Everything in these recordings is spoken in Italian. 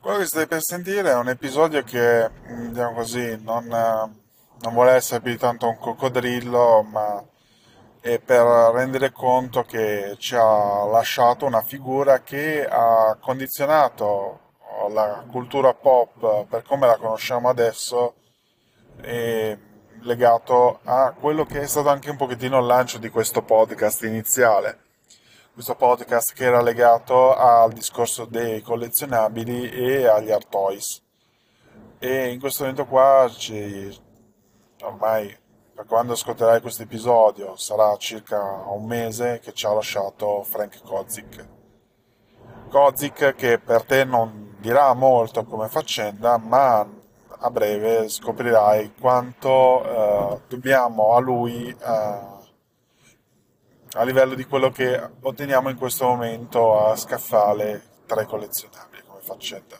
Quello che stai per sentire è un episodio che, mm, diciamo così, non, eh, non vuole essere più di tanto un coccodrillo, ma è per rendere conto che ci ha lasciato una figura che ha condizionato la cultura pop per come la conosciamo adesso e legato a quello che è stato anche un pochettino il lancio di questo podcast iniziale questo podcast che era legato al discorso dei collezionabili e agli art toys. E in questo momento qua ci, ormai per quando ascolterai questo episodio sarà circa un mese che ci ha lasciato Frank Kozik. Kozik che per te non dirà molto come faccenda, ma a breve scoprirai quanto eh, dobbiamo a lui eh, a livello di quello che otteniamo in questo momento a scaffale tra i collezionabili come faccenda.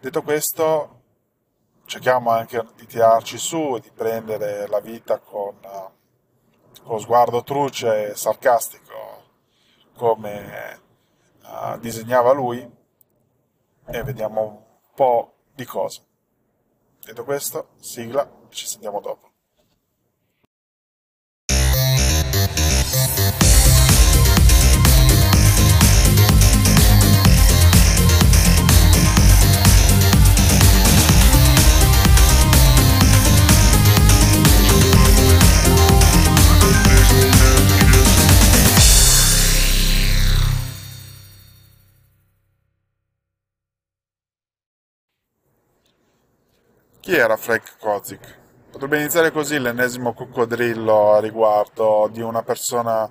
Detto questo, cerchiamo anche di tirarci su e di prendere la vita con, lo sguardo truce e sarcastico come uh, disegnava lui e vediamo un po' di cose. Detto questo, sigla, ci sentiamo dopo. Chi era Frank Kozik? Potrebbe iniziare così l'ennesimo coccodrillo a riguardo di una persona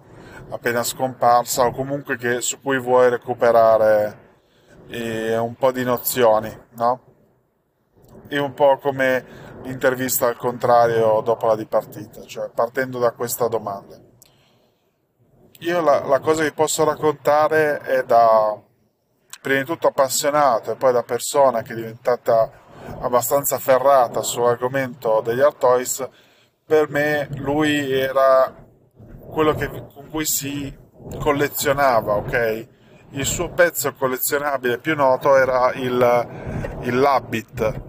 appena scomparsa o comunque che, su cui vuoi recuperare eh, un po' di nozioni, no? E un po' come l'intervista al contrario dopo la dipartita, cioè partendo da questa domanda. Io la, la cosa che posso raccontare è da, prima di tutto appassionato e poi da persona che è diventata abbastanza ferrata sull'argomento degli art toys, per me lui era quello che, con cui si collezionava, ok? Il suo pezzo collezionabile più noto era il, il Labbit,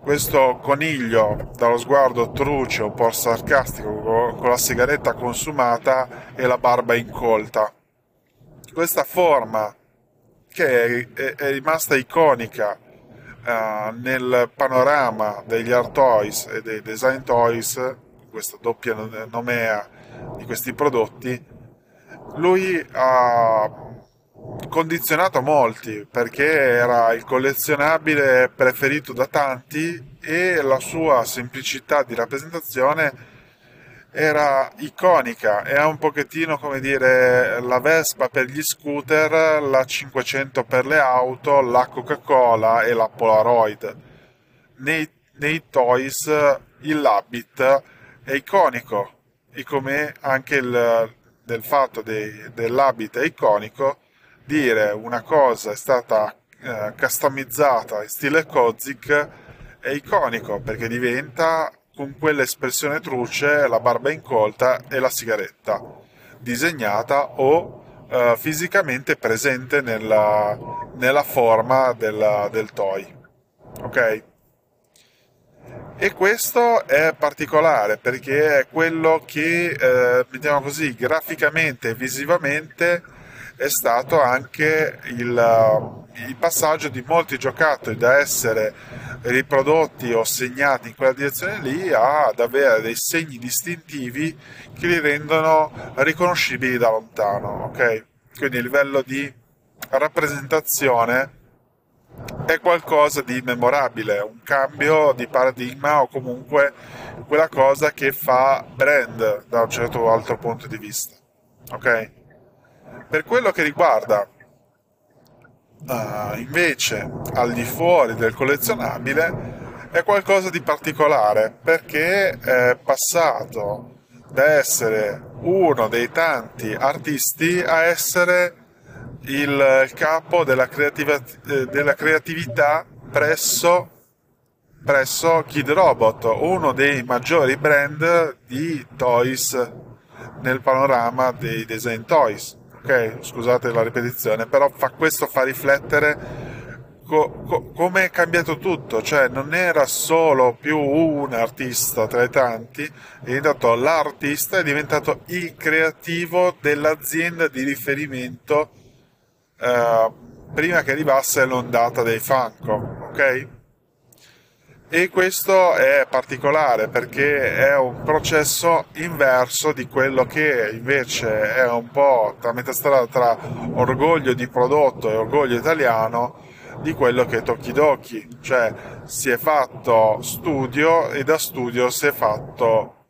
questo coniglio dallo sguardo truce, un po' sarcastico, con la sigaretta consumata e la barba incolta. Questa forma che è, è rimasta iconica uh, nel panorama degli art toys e dei design toys, questa doppia nomea di questi prodotti, lui ha condizionato molti perché era il collezionabile preferito da tanti e la sua semplicità di rappresentazione era iconica, è un pochettino come dire la Vespa per gli scooter, la 500 per le auto, la Coca-Cola e la Polaroid. Nei, nei toys il Labbit è iconico e come anche il, del fatto dei, dell'Habit è iconico, dire una cosa è stata eh, customizzata in stile Kozik è iconico perché diventa con quell'espressione truce, la barba incolta e la sigaretta, disegnata o eh, fisicamente presente nella, nella forma della, del toy. Ok? E questo è particolare perché è quello che, eh, mettiamo così, graficamente e visivamente è stato anche il, il passaggio di molti giocattoli da essere riprodotti o segnati in quella direzione lì ad avere dei segni distintivi che li rendono riconoscibili da lontano, ok? Quindi il livello di rappresentazione è qualcosa di memorabile, un cambio di paradigma o comunque quella cosa che fa brand da un certo altro punto di vista, ok? Per quello che riguarda uh, invece al di fuori del collezionabile è qualcosa di particolare perché è passato da essere uno dei tanti artisti a essere il capo della, creativa, eh, della creatività presso, presso Kid Robot, uno dei maggiori brand di toys nel panorama dei design toys ok, scusate la ripetizione, però fa, questo fa riflettere co- co- come è cambiato tutto, cioè non era solo più un artista tra i tanti, è diventato l'artista, è diventato il creativo dell'azienda di riferimento eh, prima che arrivasse l'ondata dei Funko, ok? E questo è particolare perché è un processo inverso di quello che invece è un po' tra metà strada tra orgoglio di prodotto e orgoglio italiano di quello che è Tokidoki, cioè si è fatto studio e da studio si è fatto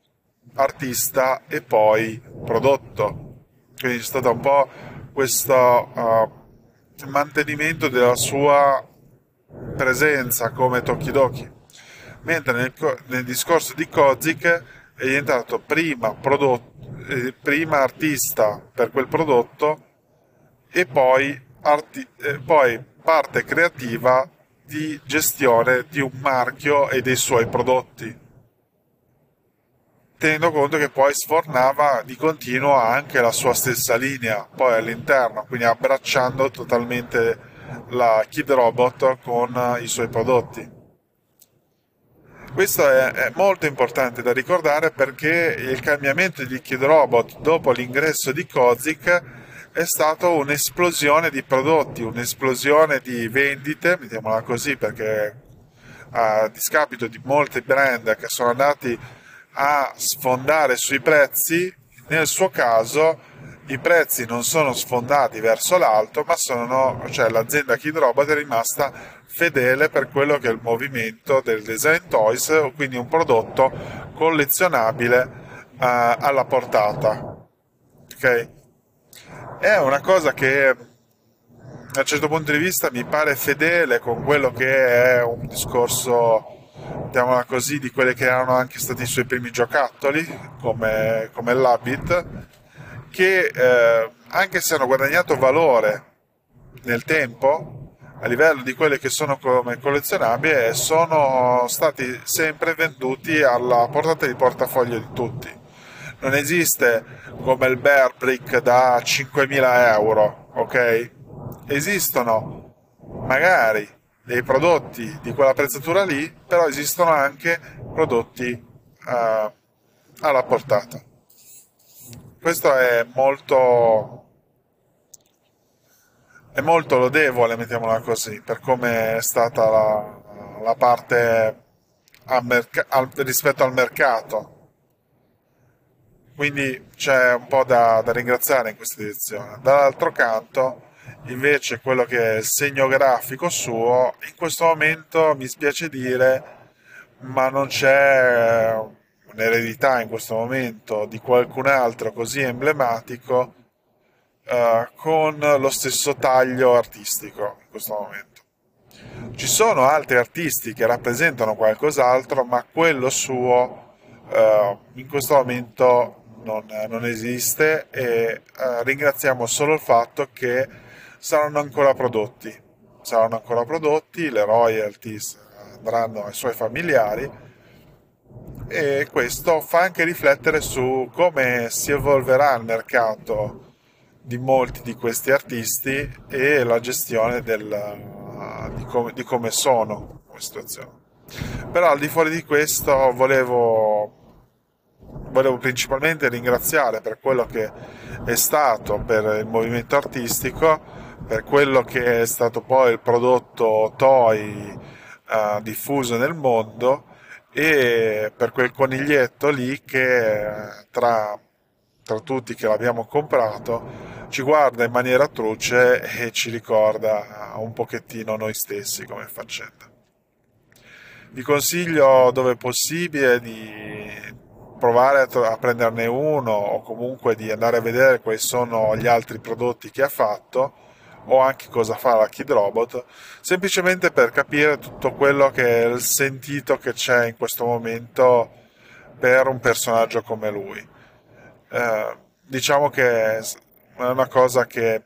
artista e poi prodotto. Quindi c'è stato un po' questo uh, mantenimento della sua presenza come Tokidoki. Mentre nel, nel discorso di Kozik è diventato prima, prodotto, eh, prima artista per quel prodotto e poi, arti- eh, poi parte creativa di gestione di un marchio e dei suoi prodotti tenendo conto che poi sfornava di continuo anche la sua stessa linea poi all'interno, quindi abbracciando totalmente la Kid Robot con i suoi prodotti. Questo è, è, molto importante da ricordare perché il cambiamento di Kid Robot dopo l'ingresso di Kozik è stata un'esplosione di prodotti, un'esplosione di vendite, mettiamola così, perché a discapito di molti brand che sono andati a sfondare sui prezzi, nel suo caso i prezzi non sono sfondati verso l'alto, ma sono, cioè l'azienda Kid Robot è rimasta fedele per quello che è il movimento del design toys, quindi un prodotto collezionabile uh, alla portata. Ok? È una cosa che da un certo punto di vista mi pare fedele con quello che è un discorso mettiamola così, di quelli che erano anche stati i suoi primi giocattoli, come, come l'Habit, che eh, anche se hanno guadagnato valore nel tempo, a livello di quelli che sono come collezionabili, sono stati sempre venduti alla portata di portafoglio di tutti. Non esiste come il Bear Brick da 5.000 euro, ok? Esistono magari dei prodotti di quella prezzatura lì, però esistono anche prodotti uh, alla portata. Questo è molto è molto lodevole, mettiamola così, per come è stata la, la parte al merc- al, rispetto al mercato. Quindi c'è un po' da, da ringraziare in questa edizione. Dall'altro canto, invece quello che è il segno grafico suo, in questo momento mi spiace dire, ma non c'è un'eredità in questo momento di qualcun altro così emblematico uh, con lo stesso taglio artistico in questo momento. Ci sono altri artisti che rappresentano qualcos'altro, ma quello suo uh, in questo momento non, non esiste e uh, ringraziamo solo il fatto che saranno ancora prodotti. Saranno ancora prodotti, le royalties andranno ai suoi familiari e questo fa anche riflettere su come si evolverà il mercato di molti di questi artisti e la gestione del, di, come, di come sono come situazione. Però al di fuori di questo volevo, volevo principalmente ringraziare per quello che è stato per il movimento artistico per quello che è stato poi il prodotto toy uh, diffuso nel mondo e per quel coniglietto lì che tra, tra tutti che l'abbiamo comprato ci guarda in maniera truce e ci ricorda un pochettino noi stessi come faccenda. Vi consiglio dove possibile di provare a, a prenderne uno o comunque di andare a vedere quali sono gli altri prodotti che ha fatto o anche cosa fa la Kid Robot, semplicemente per capire tutto quello che è il sentito che c'è in questo momento per un personaggio come lui. Eh, diciamo che è una cosa che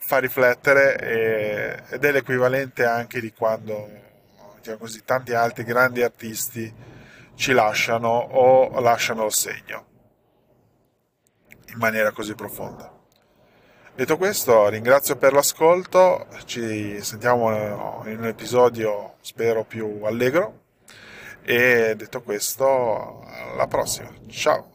fa riflettere e, ed è l'equivalente anche di quando diciamo così, tanti altri grandi artisti ci lasciano o lasciano il segno in maniera così profonda. Detto questo, ringrazio per l'ascolto, ci sentiamo in un episodio spero più allegro e detto questo, alla prossima. Ciao!